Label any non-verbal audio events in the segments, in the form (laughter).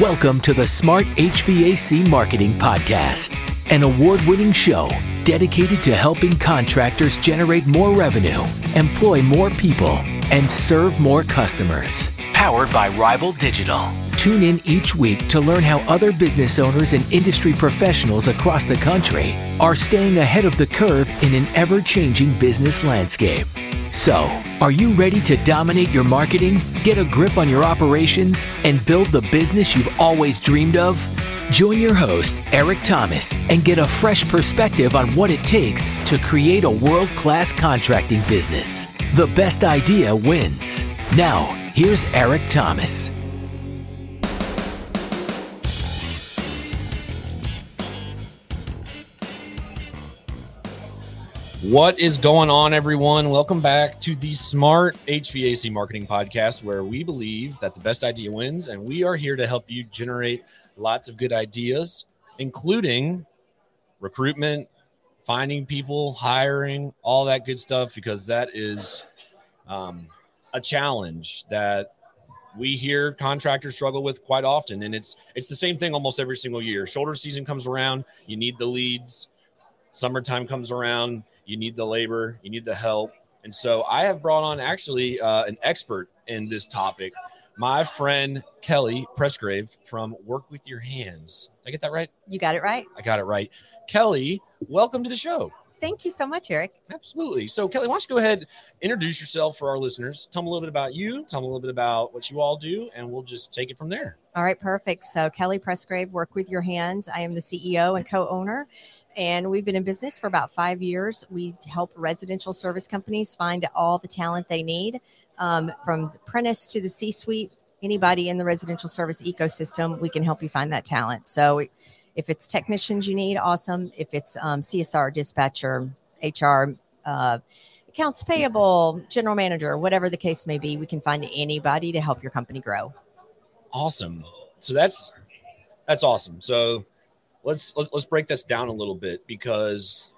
Welcome to the Smart HVAC Marketing Podcast, an award winning show dedicated to helping contractors generate more revenue, employ more people, and serve more customers. Powered by Rival Digital. Tune in each week to learn how other business owners and industry professionals across the country are staying ahead of the curve in an ever changing business landscape. So, are you ready to dominate your marketing, get a grip on your operations, and build the business you've always dreamed of? Join your host, Eric Thomas, and get a fresh perspective on what it takes to create a world class contracting business. The best idea wins. Now, here's Eric Thomas. What is going on, everyone? Welcome back to the Smart HVAC Marketing Podcast, where we believe that the best idea wins, and we are here to help you generate lots of good ideas, including recruitment, finding people, hiring, all that good stuff, because that is um, a challenge that we hear contractors struggle with quite often and it's it's the same thing almost every single year shoulder season comes around you need the leads summertime comes around you need the labor, you need the help. And so I have brought on actually uh, an expert in this topic, my friend Kelly Presgrave from Work with Your Handz. Did I get that right? You got it right. I got it right. Kelly, welcome to the show. Thank you so much, Eric. Absolutely. So, Kelly, why don't you go ahead, introduce yourself for our listeners? Tell them a little bit about you, tell them a little bit about what you all do, and we'll just take it from there. All right, perfect. So, Kelly Presgrave, Work with Your Handz. I am the CEO and co owner and we've been in business for about five years. We help residential service companies find all the talent they need, um, from the apprentice to the C suite. Anybody in the residential service ecosystem, we can help you find that talent. So, if it's technicians you need, awesome. If it's um, CSR, dispatcher, HR, uh, accounts payable, general manager, whatever the case may be, we can find anybody to help your company grow. Awesome. So that's that's awesome. So let's, let's break this down a little bit because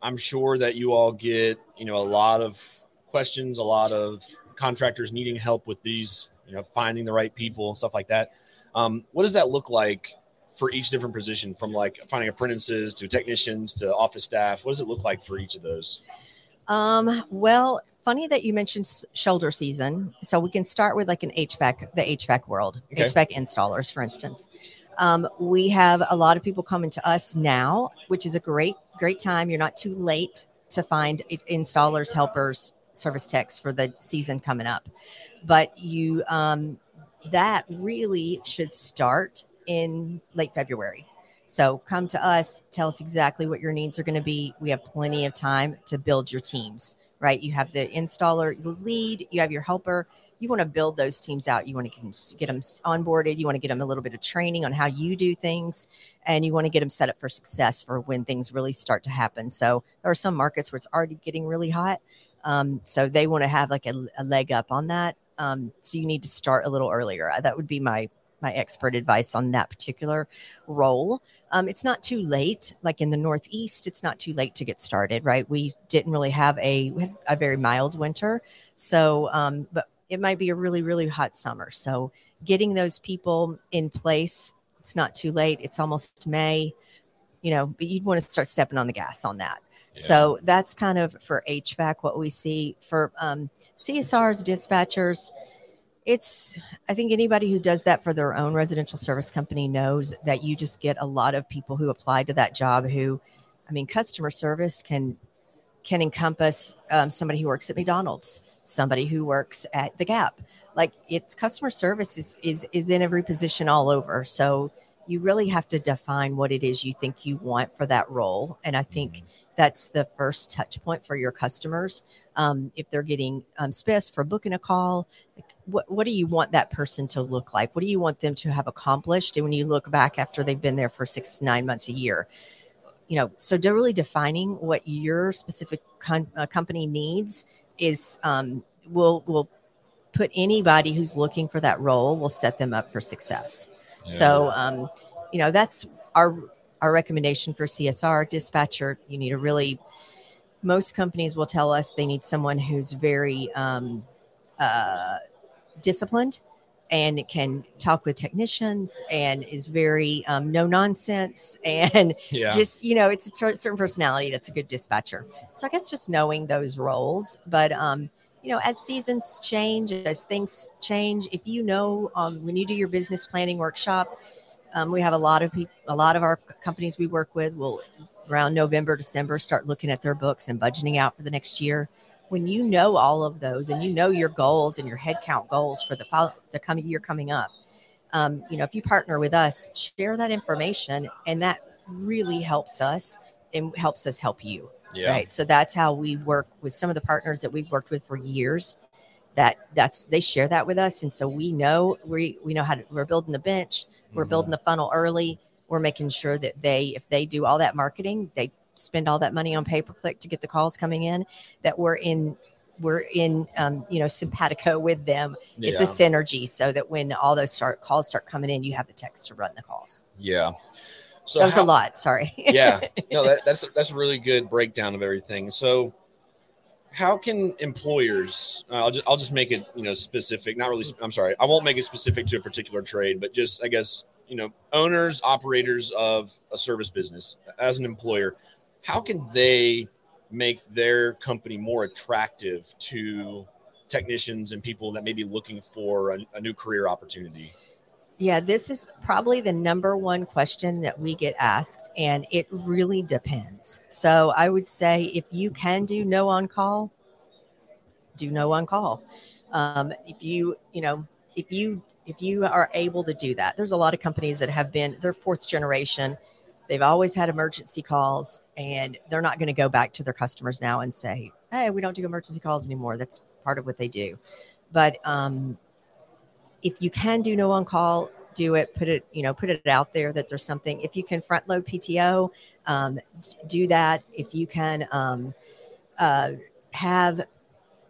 I'm sure that you all get you know a lot of questions, a lot of contractors needing help with these, you know, finding the right people, stuff like that. Um, what does that look like for each different position, from like finding apprentices to technicians to office staff? What does it look like for each of those? Um, well, funny that you mentioned shoulder season. So we can start with like an HVAC, the HVAC world, okay. HVAC installers, for instance. Um, we have a lot of people coming to us now, which is a great, great time. You're not too late to find installers, helpers, service techs for the season coming up. But you, um, that really should start in late February. So come to us, tell us exactly what your needs are going to be. We have plenty of time to build your teams, right? You have the installer the lead, you have your helper. You want to build those teams out. You want to get them onboarded. You want to get them a little bit of training on how you do things, and you want to get them set up for success for when things really start to happen. So there are some markets where it's already getting really hot. Um, so they want to have like a, a leg up on that. Um, so you need to start a little earlier. That would be my my expert advice on that particular role. Um, it's not too late. Like in the Northeast, it's not too late to get started, right? We didn't really have a a very mild winter, so um, but it might be a really really hot summer. So getting those people in place, it's not too late. It's almost May. You know, but you'd want to start stepping on the gas on that. Yeah. So that's kind of for HVAC what we see for um, CSRs, dispatchers it's i think anybody who does that for their own residential service company knows that you just get a lot of people who apply to that job who i mean customer service can can encompass um, somebody who works at mcdonald's somebody who works at the gap. Like it's customer service is is, is in every position all over. So you really have to define what it is you think you want for that role. And I think mm-hmm. that's the first touch point for your customers. Um, if they're getting um, SPIS for booking a call, like what, what do you want that person to look like? What do you want them to have accomplished? And when you look back after they've been there for six, nine months, a year, you know, so really defining what your specific con- uh, company needs is um, will will put anybody who's looking for that role will set them up for success. So, um, you know, that's our our recommendation for CSR dispatcher. You need a really most companies will tell us they need someone who's very um, uh, disciplined and can talk with technicians and is very um, no nonsense (laughs) and Yeah. just you know it's a certain personality that's a good dispatcher so i guess just knowing those roles but um you know as seasons change as things change if you know um, when you do your business planning workshop um, we have a lot of people a lot of our companies we work with will around november december start looking at their books and budgeting out for the next year. When you know all of those and you know your goals and your headcount goals for the follow, the coming year coming up um, you know if you partner with us share that information and that really helps us and helps us help you Yeah. right so that's how we work with some of the partners that we've worked with for years that that's they share that with us and so we know we we know how to we're building the bench we're Mhm. building the funnel early we're making sure that they if they do all that marketing they spend all that money on pay per click to get the calls coming in that we're in we're in um, you know simpatico with them it's a synergy so that when all those start calls start coming in you have the text to run the calls Yeah. So that was how- a lot sorry. (laughs) Yeah. No that, (laughs) that's that's a really good breakdown of everything. So how can employers uh, I'll, just, I'll just make it you know specific not really i'm sorry i won't make it specific to a particular trade but just i guess you know owners operators of a service business as an employer how can they make their company more attractive to technicians and people that may be looking for a, a new career opportunity Yeah, this is probably the number one question that we get asked, and it really depends. So I would say if you can do no on call, do no on call. Um, if you, you know, if you if you are able to do that, there's a lot of companies that have been they're fourth generation. They've always had emergency calls, and they're not going to go back to their customers now and say, "Hey, we don't do emergency calls anymore." That's part of what they do. But um, if you can do no on call, do it. Put it, you know, put it out there that there's something. If you can front load PTO, um, do that. If you can um, uh, have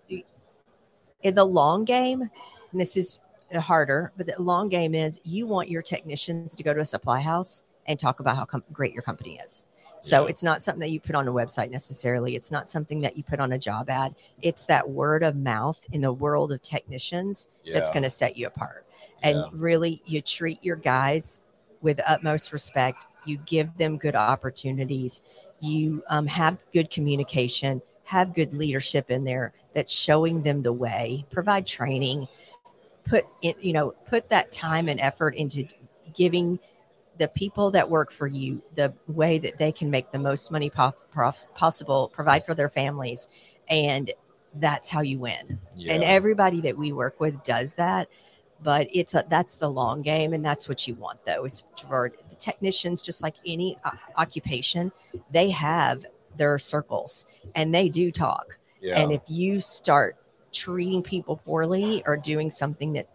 in the long game, and this is harder, but the long game is you want your technicians to go to a supply house and talk about how com- great your company is. So Yeah. it's not something that you put on a website necessarily. It's not something that you put on a job ad. It's that word of mouth in the world of technicians that's going to set you apart. And Yeah. really, you treat your guys with utmost respect. You give them good opportunities. You um, have good communication, have good leadership in there that's showing them the way, provide training, put it, you know, put that time and effort into giving the people that work for you the way that they can make the most money pos- possible, provide for their families. And that's how you win yeah. and everybody that we work with does that but it's a, that's the long game and that's what you want though is for the technicians just like any o- occupation they have their circles and they do talk yeah. and if you start treating people poorly or doing something that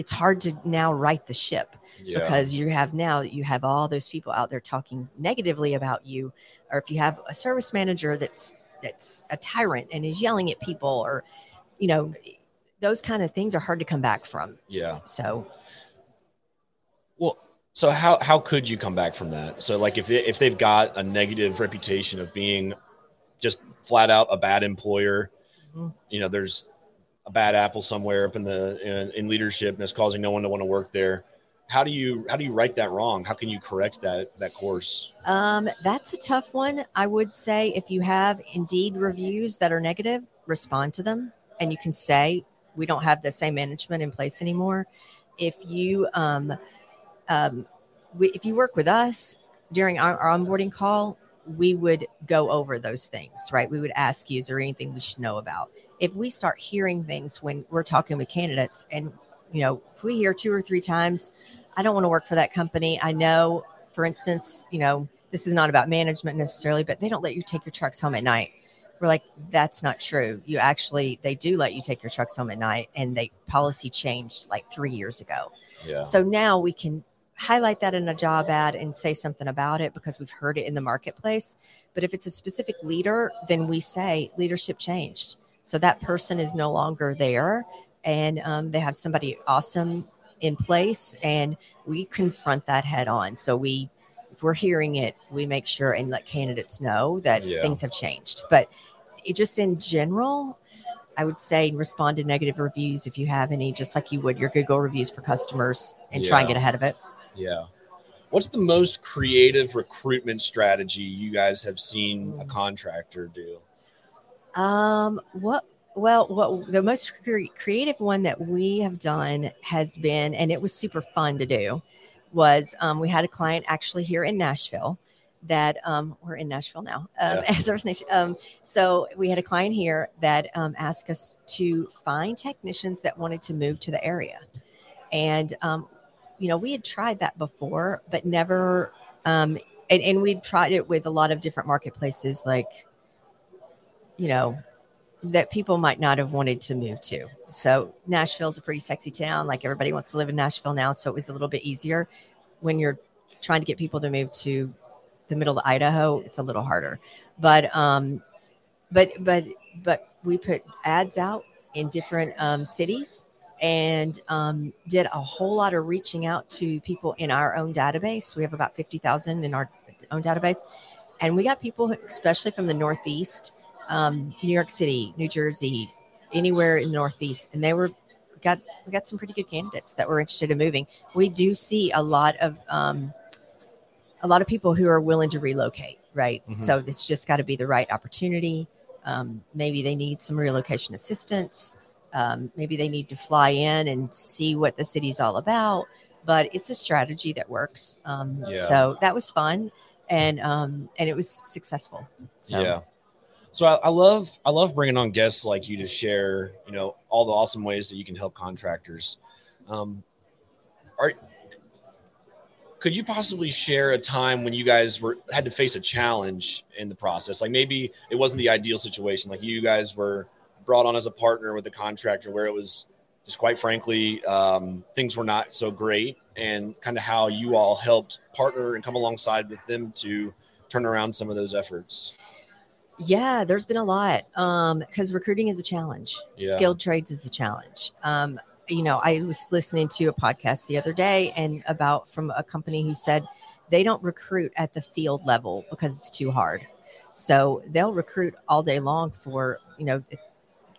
it's hard to now right the ship yeah. because you have now you have all those people out there talking negatively about you or if you have a service manager that's that's a tyrant and is yelling at people or you know those kind of things are hard to come back from yeah so Well, so how how could you come back from that? So like if they, if they've got a negative reputation of being just flat out a bad employer, Mhm. you know, there's a bad apple somewhere up in the in, in leadership and it's causing no one to want to work there. How do you how do you right that wrong? How can you correct that that course? um, that's a tough one i would say if you have indeed reviews that are negative respond to them and you can say we don't have the same management in place anymore if you um, um, we, if you work with us during our, our onboarding call we would go over those things right? We would ask you is there anything we should know about? If we start hearing things when we're talking with candidates and you know if we hear two or three times i don't want to work for that company. I know for instance you know this is not about management necessarily but they don't let you take your trucks home at night. We're like that's not true. You actually they do let you take your trucks home at night and they policy changed like three years ago. Yeah. so now we can highlight that in a job ad and say something about it because we've heard it in the marketplace. But if it's a specific leader, then we say leadership changed. So that person is no longer there and um, they have somebody awesome in place and we confront that head on. So we, if we're hearing it, we make sure and let candidates know that Yeah. things have changed. But it just in general, I would say respond to negative reviews if you have any, just like you would your Google reviews for customers, and try and get ahead of it. Yeah. What's the most creative recruitment strategy you guys have seen a Mm. contractor do? Um, what? Well, what the most cre- creative one that we have done has been, and it was super fun to do, was um, we had a client actually here in Nashville that um, we're in Nashville now um, Yeah. (laughs) as our nation. Um, so we had a client here that um, asked us to find technicians that wanted to move to the area, and um, you know we had tried that before, but never. Um, and, and we'd tried it with a lot of different marketplaces, like you know that people might not have wanted to move to. So Nashville's a pretty sexy town. Like everybody wants to live in Nashville now, so it was a little bit easier. When you're trying to get people to move to the middle of Idaho, it's a little harder. But um, but but but we put ads out in different um, cities and um, did a whole lot of reaching out to people in our own database. We have about fifty thousand in our own database, and we got people, especially from the Northeast um, New York City, New Jersey, anywhere in the Northeast, and they were got we got some pretty good candidates that were interested in moving. We do see a lot of um, a lot of people who are willing to relocate, right? Mhm. So it's just got to be the right opportunity. Um, maybe they need some relocation assistance. Um, maybe they need to fly in and see what the city's all about. But it's a strategy that works. Um, Yeah. So that was fun, and um, and it was successful. So. Yeah. So I, I love I love bringing on guests like you to share you know all the awesome ways that you can help contractors. Um, are could you possibly share a time when you guys were had to face a challenge in the process? Like maybe it wasn't the ideal situation. Like you guys were brought on as a partner with the contractor where it was just quite frankly um, things were not so great, and kind of how you all helped partner and come alongside with them to turn around some of those efforts. Yeah, there's been a lot um because recruiting is a challenge. Yeah. Skilled trades is a challenge. Um you know, I was listening to a podcast the other day and about from a company who said they don't recruit at the field level because it's too hard. So they'll recruit all day long for, you know,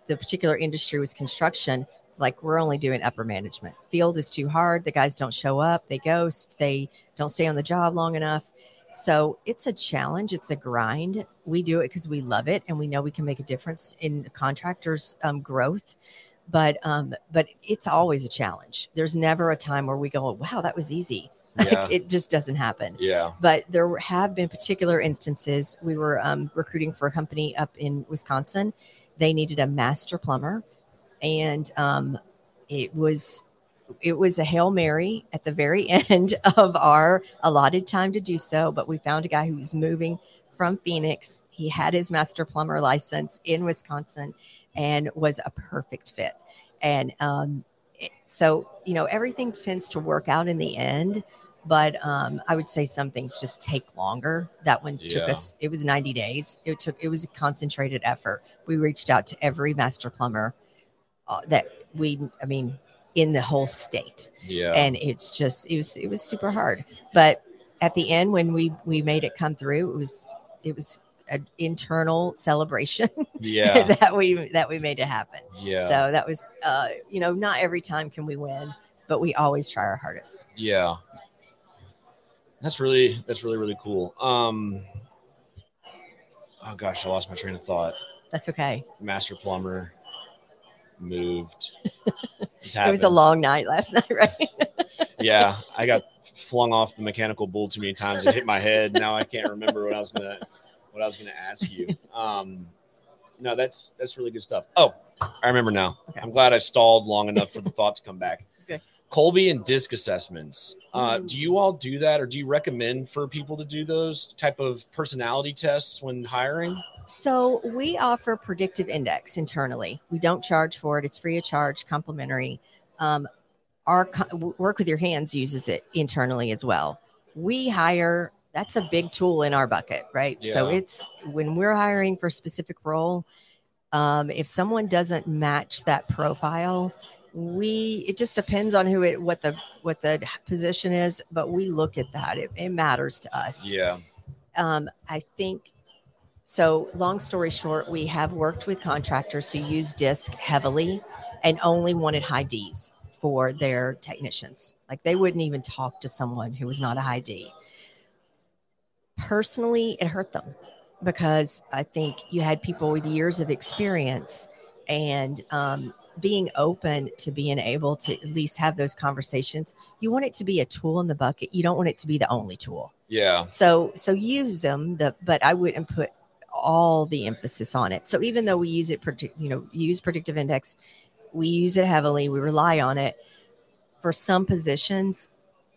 the particular industry was construction. Like we're only doing upper management. Field is too hard. The guys don't show up. They ghost. They don't stay on the job long enough. So it's a challenge. It's a grind. We do it because we love it and we know we can make a difference in contractors' um, growth. But um, but it's always a challenge. There's never a time where we go, "Wow, that was easy." Yeah. (laughs) it just doesn't happen Yeah. but there have been particular instances. We were um, recruiting for a company up in Wisconsin. They needed a master plumber, and um, it was it was a hail mary at the very (laughs) end of our allotted time to do so. But we found a guy who was moving from Phoenix. He had his master plumber license in Wisconsin, and was a perfect fit. And um, so you know everything tends to work out in the end but um, I would say some things just take longer. That one took us. It was 90 days. It took. It was a concentrated effort. We reached out to every master plumber uh, that we. I mean, in the whole state, Yeah. and it's just. It was. It was super hard. But at the end, when we we made it come through, it was. It was an internal celebration (laughs) yeah. that we that we made it happen. Yeah. So that was. Uh, you know, not every time can we win, but we always try our hardest. yeah. That's really that's really really cool. Um Oh gosh, I lost my train of thought. That's okay. Master plumber moved. (laughs) It was a long night last night, (laughs) right? Yeah, I got flung off the mechanical bull too many times. It hit my head. Now I can't remember what I was gonna what I was gonna ask you. Um, no, that's that's really good stuff. Oh, I remember now. Okay. I'm glad I stalled long enough for the thought to come back. Okay. Kolbe and disc assessments. Uh, do you all do that, or do you recommend for people to do those type of personality tests when hiring? So we offer predictive index internally. We don't charge for it. It's free of charge, complimentary. Um, our co- work with your handz uses it internally as well. We hire. That's a big tool in our bucket, right? So it's when we're hiring for a specific role. Um, if someone doesn't match that profile, we it just depends on who it what the what the position is, but we look at that. It, it matters to us. Yeah, um, I think So, long story short, we have worked with contractors who use DISC heavily and only wanted high Ds for their technicians. Like they wouldn't even talk to someone who was not a high D. Personally, it hurt them because I think you had people with years of experience and um, being open to being able to at least have those conversations. You want it to be a tool in the bucket. You don't want it to be the only tool. Yeah. So so use them. The but I wouldn't put all the emphasis on it. So even though we use it, you know, use predictive index we use it heavily, we rely on it. For some positions,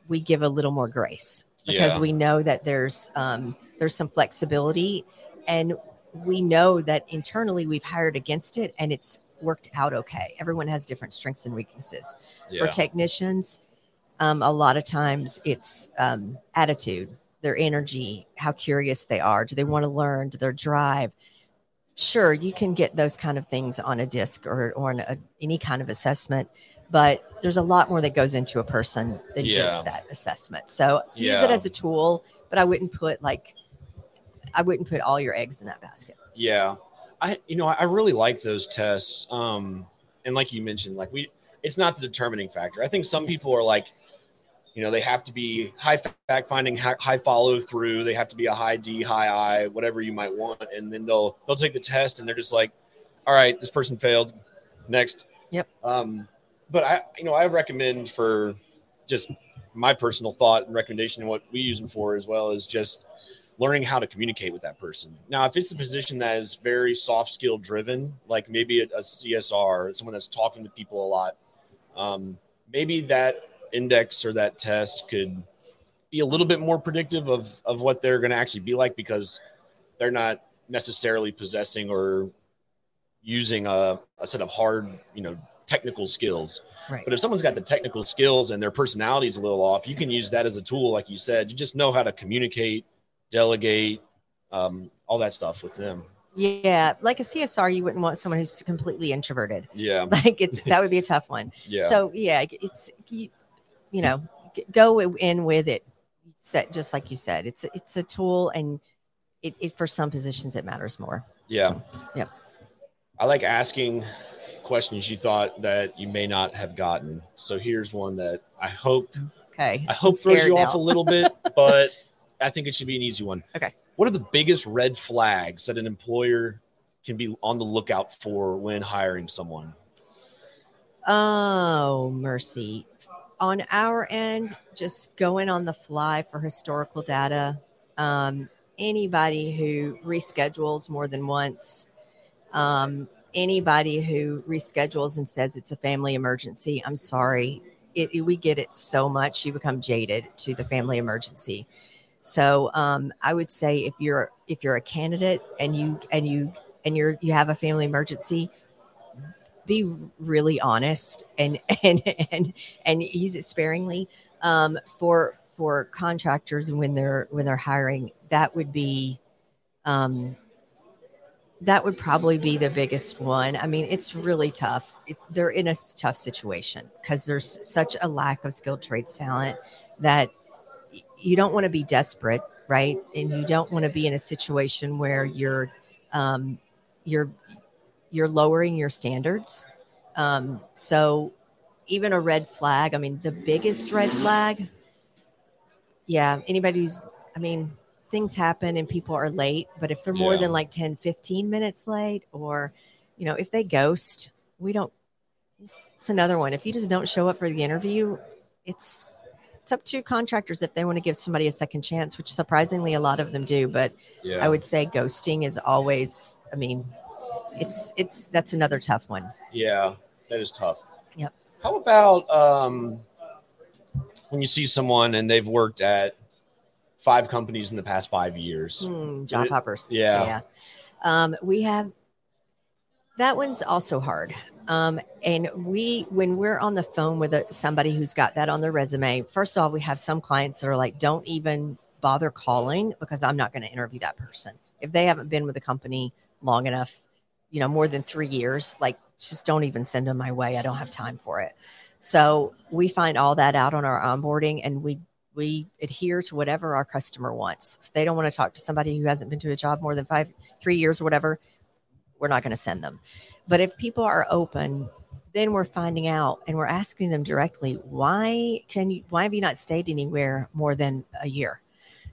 we give a little more grace because yeah. we know that there's um, there's some flexibility, and we know that internally we've hired against it, and it's worked out okay. Everyone has different strengths and weaknesses. Yeah. For technicians, um, a lot of times it's um, attitude, their energy, how curious they are. Do they want to learn? Do their drive? sure you can get those kind of things on a disc or, or on a, any kind of assessment but there's a lot more that goes into a person than yeah. just that assessment so yeah. use it as a tool but i wouldn't put like i wouldn't put all your eggs in that basket yeah i you know i really like those tests um and like you mentioned like we it's not the determining factor. I think some people are like you know they have to be high fact finding high follow through they have to be a high d high i whatever you might want and then they'll they'll take the test and they're just like all right this person failed. Next. Yep. Um but i you know i recommend for just my personal thought and recommendation and what we use them for as well is just learning how to communicate with that person now if it's a position that is very soft skill driven like maybe a, a csr someone that's talking to people a lot um, maybe that index or that test could be a little bit more predictive of of what they're going to actually be like because they're not necessarily possessing or using a, a set of hard you know technical skills right. but if someone's got the technical skills and their personality is a little off you can use that as a tool like you said you just know how to communicate delegate um, all that stuff with them yeah, like a CSR, you wouldn't want someone who's completely introverted. Yeah, (laughs) like it's that would be a tough one. Yeah. So yeah, it's you, you know, go in with it. Set just like you said, it's it's a tool, and it, it for some positions it matters more. Yeah. So, yep. I like asking questions you thought that you may not have gotten. So here's one that I hope. Okay. I hope throws you now. off a little bit, (laughs) but I think it should be an easy one. Okay. What are the biggest red flags that an employer can be on the lookout for when hiring someone? Oh, mercy on our end, just going on the fly for historical data. Um, anybody who reschedules more than once, um, anybody who reschedules and says it's a family emergency, I'm sorry. It, it, we get it so much, you become jaded to the family emergency. So um, I would say if you're if you're a candidate and you and you and you're you have a family emergency, be really honest and (laughs) and and and use it sparingly um, for for contractors when they're when they're hiring. That would be um, that would probably be the biggest one. I mean it's really tough. It, they're in a tough situation because there's such a lack of skilled trades talent that you don't want to be desperate right and you don't want to be in a situation where you're um, you're you're lowering your standards. Um, so even a red flag, I mean, the biggest red flag, yeah, anybody who's, I mean, things happen and people are late, but if they're more yeah. than like 10, 15 minutes late, or, you know, if they ghost, we don't, it's another one. If you just don't show up for the interview, it's, it's up to contractors if they want to give somebody a second chance, which surprisingly a lot of them do. But yeah. I would say ghosting is always, I mean, it's it's that's another tough one. Yeah, that is tough. Yep. How about um, when you see someone and they've worked at five companies in the past five years? Mm, job hoppers. Yeah. Yeah. Um, we have that one's also hard. Um, and we, when we're on the phone with a, somebody who's got that on their resume, first of all, we have some clients that are like, don't even bother calling because I'm not going to interview that person. If they haven't been with the company long enough, you know, more than three years, like just don't even send them my way. I don't have time for it. So we find all that out on our onboarding and we we adhere to whatever our customer wants. If they don't want to talk to somebody who hasn't been to a job more than five, three years or whatever, we're not going to send them. But if people are open, then we're finding out and we're asking them directly, why can you, why have you not stayed anywhere more than a year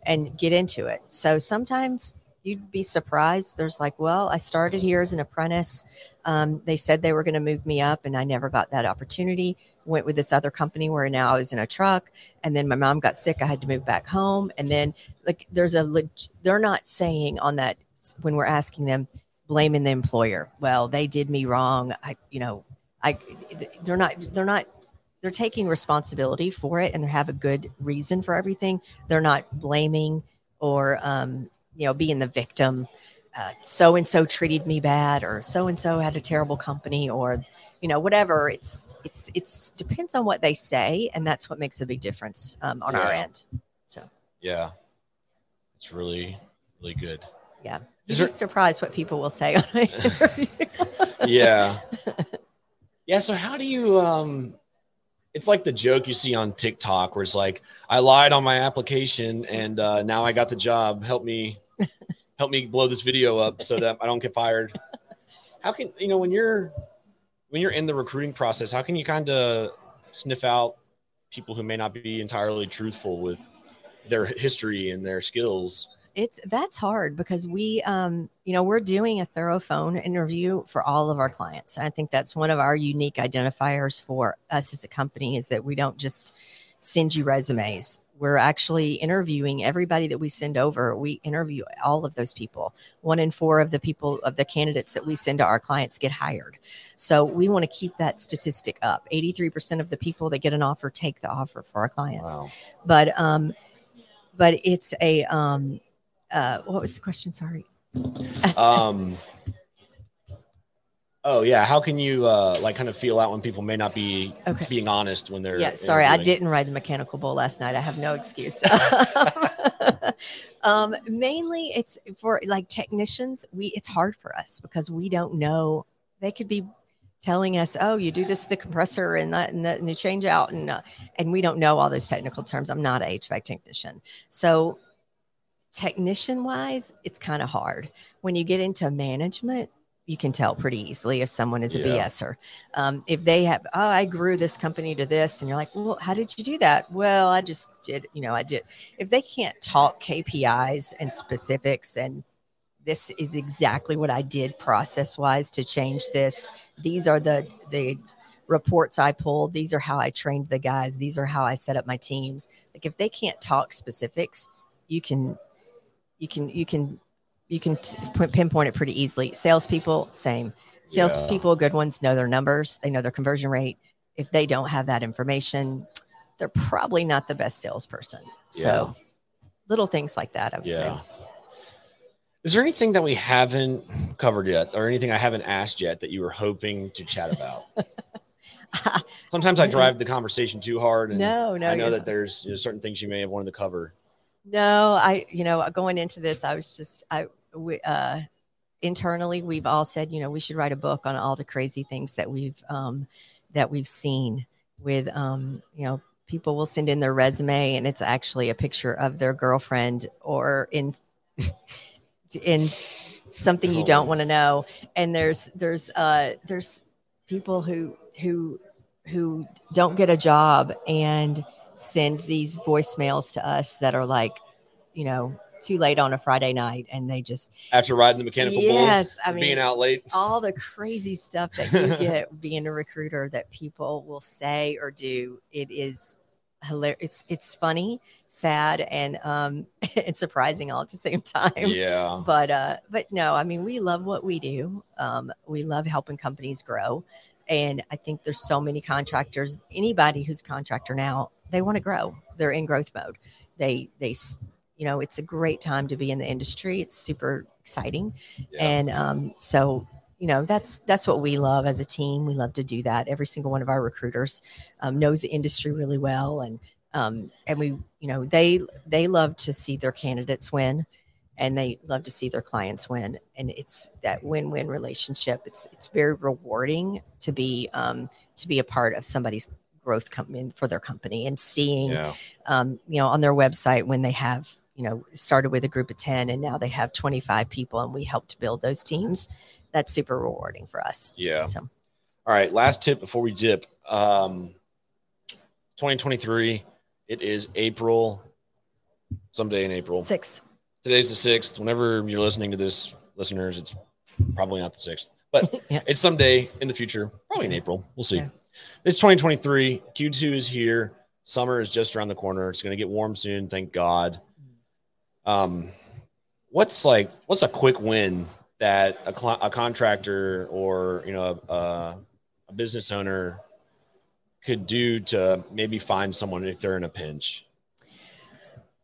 and get into it? So sometimes you'd be surprised. There's like, well, I started here as an apprentice. Um, they said they were going to move me up, and I never got that opportunity. Went with this other company where now I was in a truck, and then my mom got sick. I had to move back home, and then like there's a leg- they're not saying on that when we're asking them blaming the employer. Well, they did me wrong. I, you know, I they're not they're not they're taking responsibility for it and they have a good reason for everything. They're not blaming or um, you know being the victim. So and so treated me bad, or so and so had a terrible company, or you know whatever. It's it's it's depends on what they say, and that's what makes a big difference um, on Yeah. our end. So Yeah. It's really, really good. yeah, Is there- surprised what people will say on (laughs) an interview. yeah. (laughs) Yeah so how do you um it's like the joke you see on tiktok where it's like i lied on my application and uh, now i got the job. Help me help me blow this video up so that i don't get fired. How can you know when you're when you're in the recruiting process how can you kind of sniff out people who may not be entirely truthful with their history and their skills it's that's hard because we um you know we're doing a thorough phone interview for all of our clients. I think that's one of our unique identifiers for us as a company is that we don't just send you resumes. We're actually interviewing everybody that we send over. We interview all of those people. One in four of the people of the candidates that we send to our clients get hired. So we want to keep that statistic up. 83% of the people that get an offer take the offer for our clients. Wow. But um but it's a um uh what was the question? Sorry. Um oh yeah. How can you uh like kind of feel out when people may not be okay. being honest when they're yeah sorry. I didn't ride the mechanical bull last night. I have no excuse. (laughs) Um mainly it's for like technicians we it's hard for us because we don't know. They could be telling us oh you do this to the compressor and that and, that, and you change out and uh, and we don't know all those technical terms. I'm not a hvac technician. So technician wise it's kind of hard. When you get into management you can tell pretty easily if someone is a Yeah. bser um, if they have oh i grew this company to this and you're like well how did you do that? Well i just did you know i did if they can't talk kpis and specifics and this is exactly what i did process wise to change this. These are the the reports i pulled. These are how i trained the guys. These are how i set up my teams. Like if they can't talk specifics you can you can you can you can t- pinpoint it pretty easily. Salespeople same. Yeah. salespeople good ones know their numbers. They know their conversion rate. If they don't have that information they're probably not the best salesperson. So little things like that i would yeah. Say is there anything that we haven't covered yet or anything i haven't asked yet that you were hoping to chat about? (laughs) Sometimes i drive the conversation too hard and no no i know that not. there's you know, certain things you may have wanted to cover No, I, you know, going into this, I was just, I, we, uh, internally, we've all said, you know, we should write a book on all the crazy things that we've, um, that we've seen with, um, you know, people will send in their resume and it's actually a picture of their girlfriend or in, (laughs) in something you don't want to know. And there's, there's, uh, there's people who, who, who don't get a job and send these voicemails to us that are like, you know, too late on a Friday night, and they just after riding the mechanical yes, I mean, being out late all the crazy stuff that you (laughs) get being a recruiter that people will say or do. It is hilarious. It's it's funny, sad, and um, (laughs) and surprising all at the same time yeah but uh but no i mean we love what we do um we love helping companies grow and i think there's so many contractors anybody who's a contractor now they want to grow. They're in growth mode. They they you know it's a great time to be in the industry. It's super exciting. Yeah. and um so you know that's that's what we love as a team. We love to do that. Every single one of our recruiters um, knows the industry really well and um, and we you know they they love to see their candidates win and they love to see their clients win. And it's that win-win relationship. It's it's very rewarding to be um, to be a part of somebody's growth coming for their company and seeing, Yeah. um, you know, on their website when they have, you know, started with a group of 10 and now they have 25 people and we helped build those teams. That's super rewarding for us. Yeah. So All right. Last tip before we dip. Um, 2023. It is April. Someday in April. six. Today's the sixth. Whenever you're listening to this, listeners, it's probably not the sixth, but (laughs) Yeah. it's someday in the future. Probably in April. We'll see. Yeah. It's 2023. Q2 is here. Summer is just around the corner. It's going to get warm soon. Thank God. Um, what's like? What's a quick win that a, cl- a contractor or you know a, a, business owner could do to maybe find someone if they're in a pinch?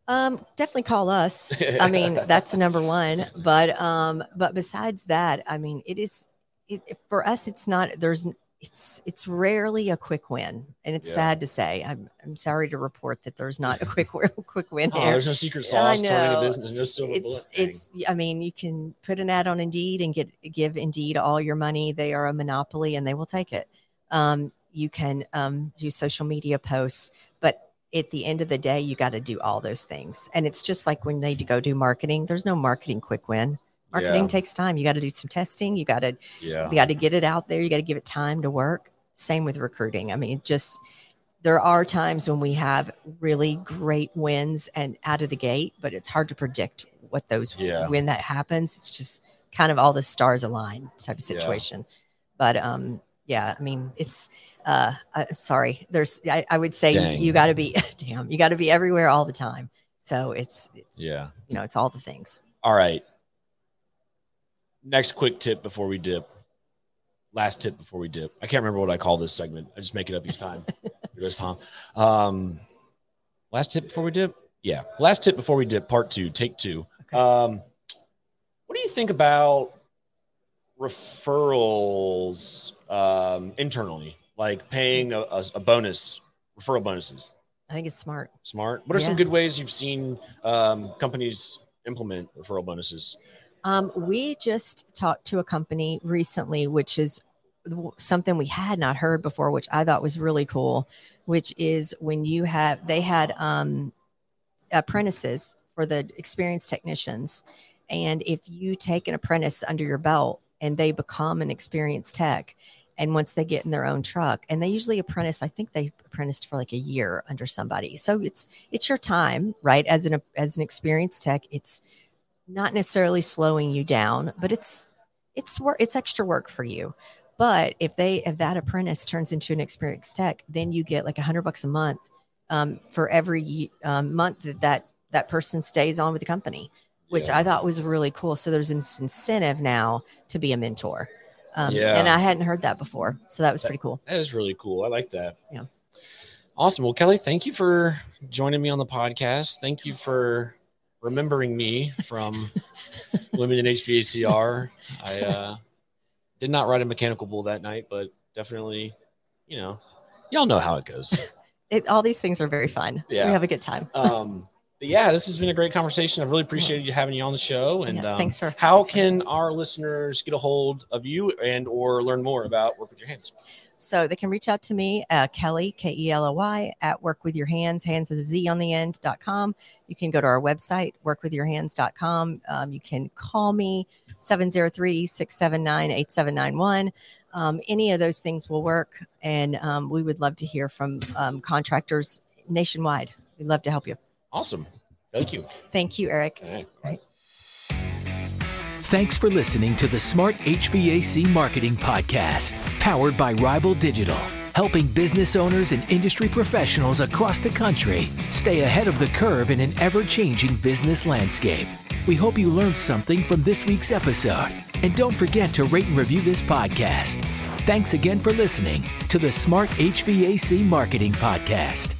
Um, definitely call us. I (laughs) mean, that's the number one. But um, but besides that, I mean, it is it- for us. It's not. There's. It's it's rarely a quick win, and it's Yeah. sad to say. I'm I'm sorry to report that there's not a (laughs) quick quick win Oh, there's no secret sauce to running a business. No silver bullet. It's it's. I mean, you can put an ad on Indeed and get give Indeed all your money. They are a monopoly, and they will take it. Um, you can um, do social media posts, but at the end of the day, you got to do all those things. And it's just like when they go do marketing. There's no marketing quick win. Marketing Yeah. takes time. You got to do some testing. You got to yeah. you got to get it out there. You got to give it time to work. Same with recruiting. I mean, just there are times when we have really great wins and out of the gate, but it's hard to predict what those Yeah. when that happens. It's just kind of all the stars align type of Yeah. situation. But um, yeah, I mean, it's uh, uh sorry. There's I, I would say Dang. you, you got to be (laughs) damn. You got to be everywhere all the time. So it's it's Yeah. you know it's all the things. All right. Next quick tip before we dip. Last tip before we dip. I can't remember what I call this segment. I just make it up each time. (laughs) Here Tom. Um, last tip before we dip. Yeah. Last tip before we dip. Part two. Take two. Okay. Um, what do you think about referrals um, internally, like paying a, a, a bonus, referral bonuses? I think it's smart. Smart. What are some good ways you've seen um, companies implement referral bonuses? Um, we just talked to a company recently, which is something we had not heard before, which I thought was really cool. Which is when you have they had um, apprentices for the experienced technicians, and if you take an apprentice under your belt and they become an experienced tech, and once they get in their own truck, and they usually apprentice, I think they apprenticed for like a year under somebody. So it's it's your time, right? As an as an experienced tech, it's not necessarily slowing you down, but it's it's work it's extra work for you. But if they if that apprentice turns into an experienced tech, then you get like a hundred bucks a month um, for every um, month that, that that person stays on with the company, which Yeah. I thought was really cool. So there's an incentive now to be a mentor. Um, Yeah. And I hadn't heard that before. So that was pretty cool. That is really cool. I like that. Yeah. Awesome. Well, Kelly, thank you for joining me on the podcast. Thank you for remembering me from Women in HVACR. I uh, did not ride a mechanical bull that night, but definitely, you know, y'all know how it goes. (laughs) It, all these things are very fun. Yeah. We have a good time. Um, but yeah, this has been a great conversation. I've really appreciated you having you on the show. And Yeah, um, thanks for- how thanks for can our listeners get a hold of you and or learn more about work with your handz? So they can reach out to me, uh, Kelly, K E L O Y, at work with your handz, hands is a Z on the end, dot com. You can go to our website, workwithyourhandz.com. Um, you can call me 703 679 8791. Um, Any of those things will work. And um, we would love to hear from um, contractors nationwide. We'd love to help you. Awesome. Thank you. Thank you, Eric. All right. Right. Thanks for listening to the Smart HVAC Marketing Podcast, powered by Rival Digital, helping business owners and industry professionals across the country stay ahead of the curve in an ever changing business landscape. We hope you learned something from this week's episode, and don't forget to rate and review this podcast. Thanks again for listening to the Smart HVAC Marketing Podcast.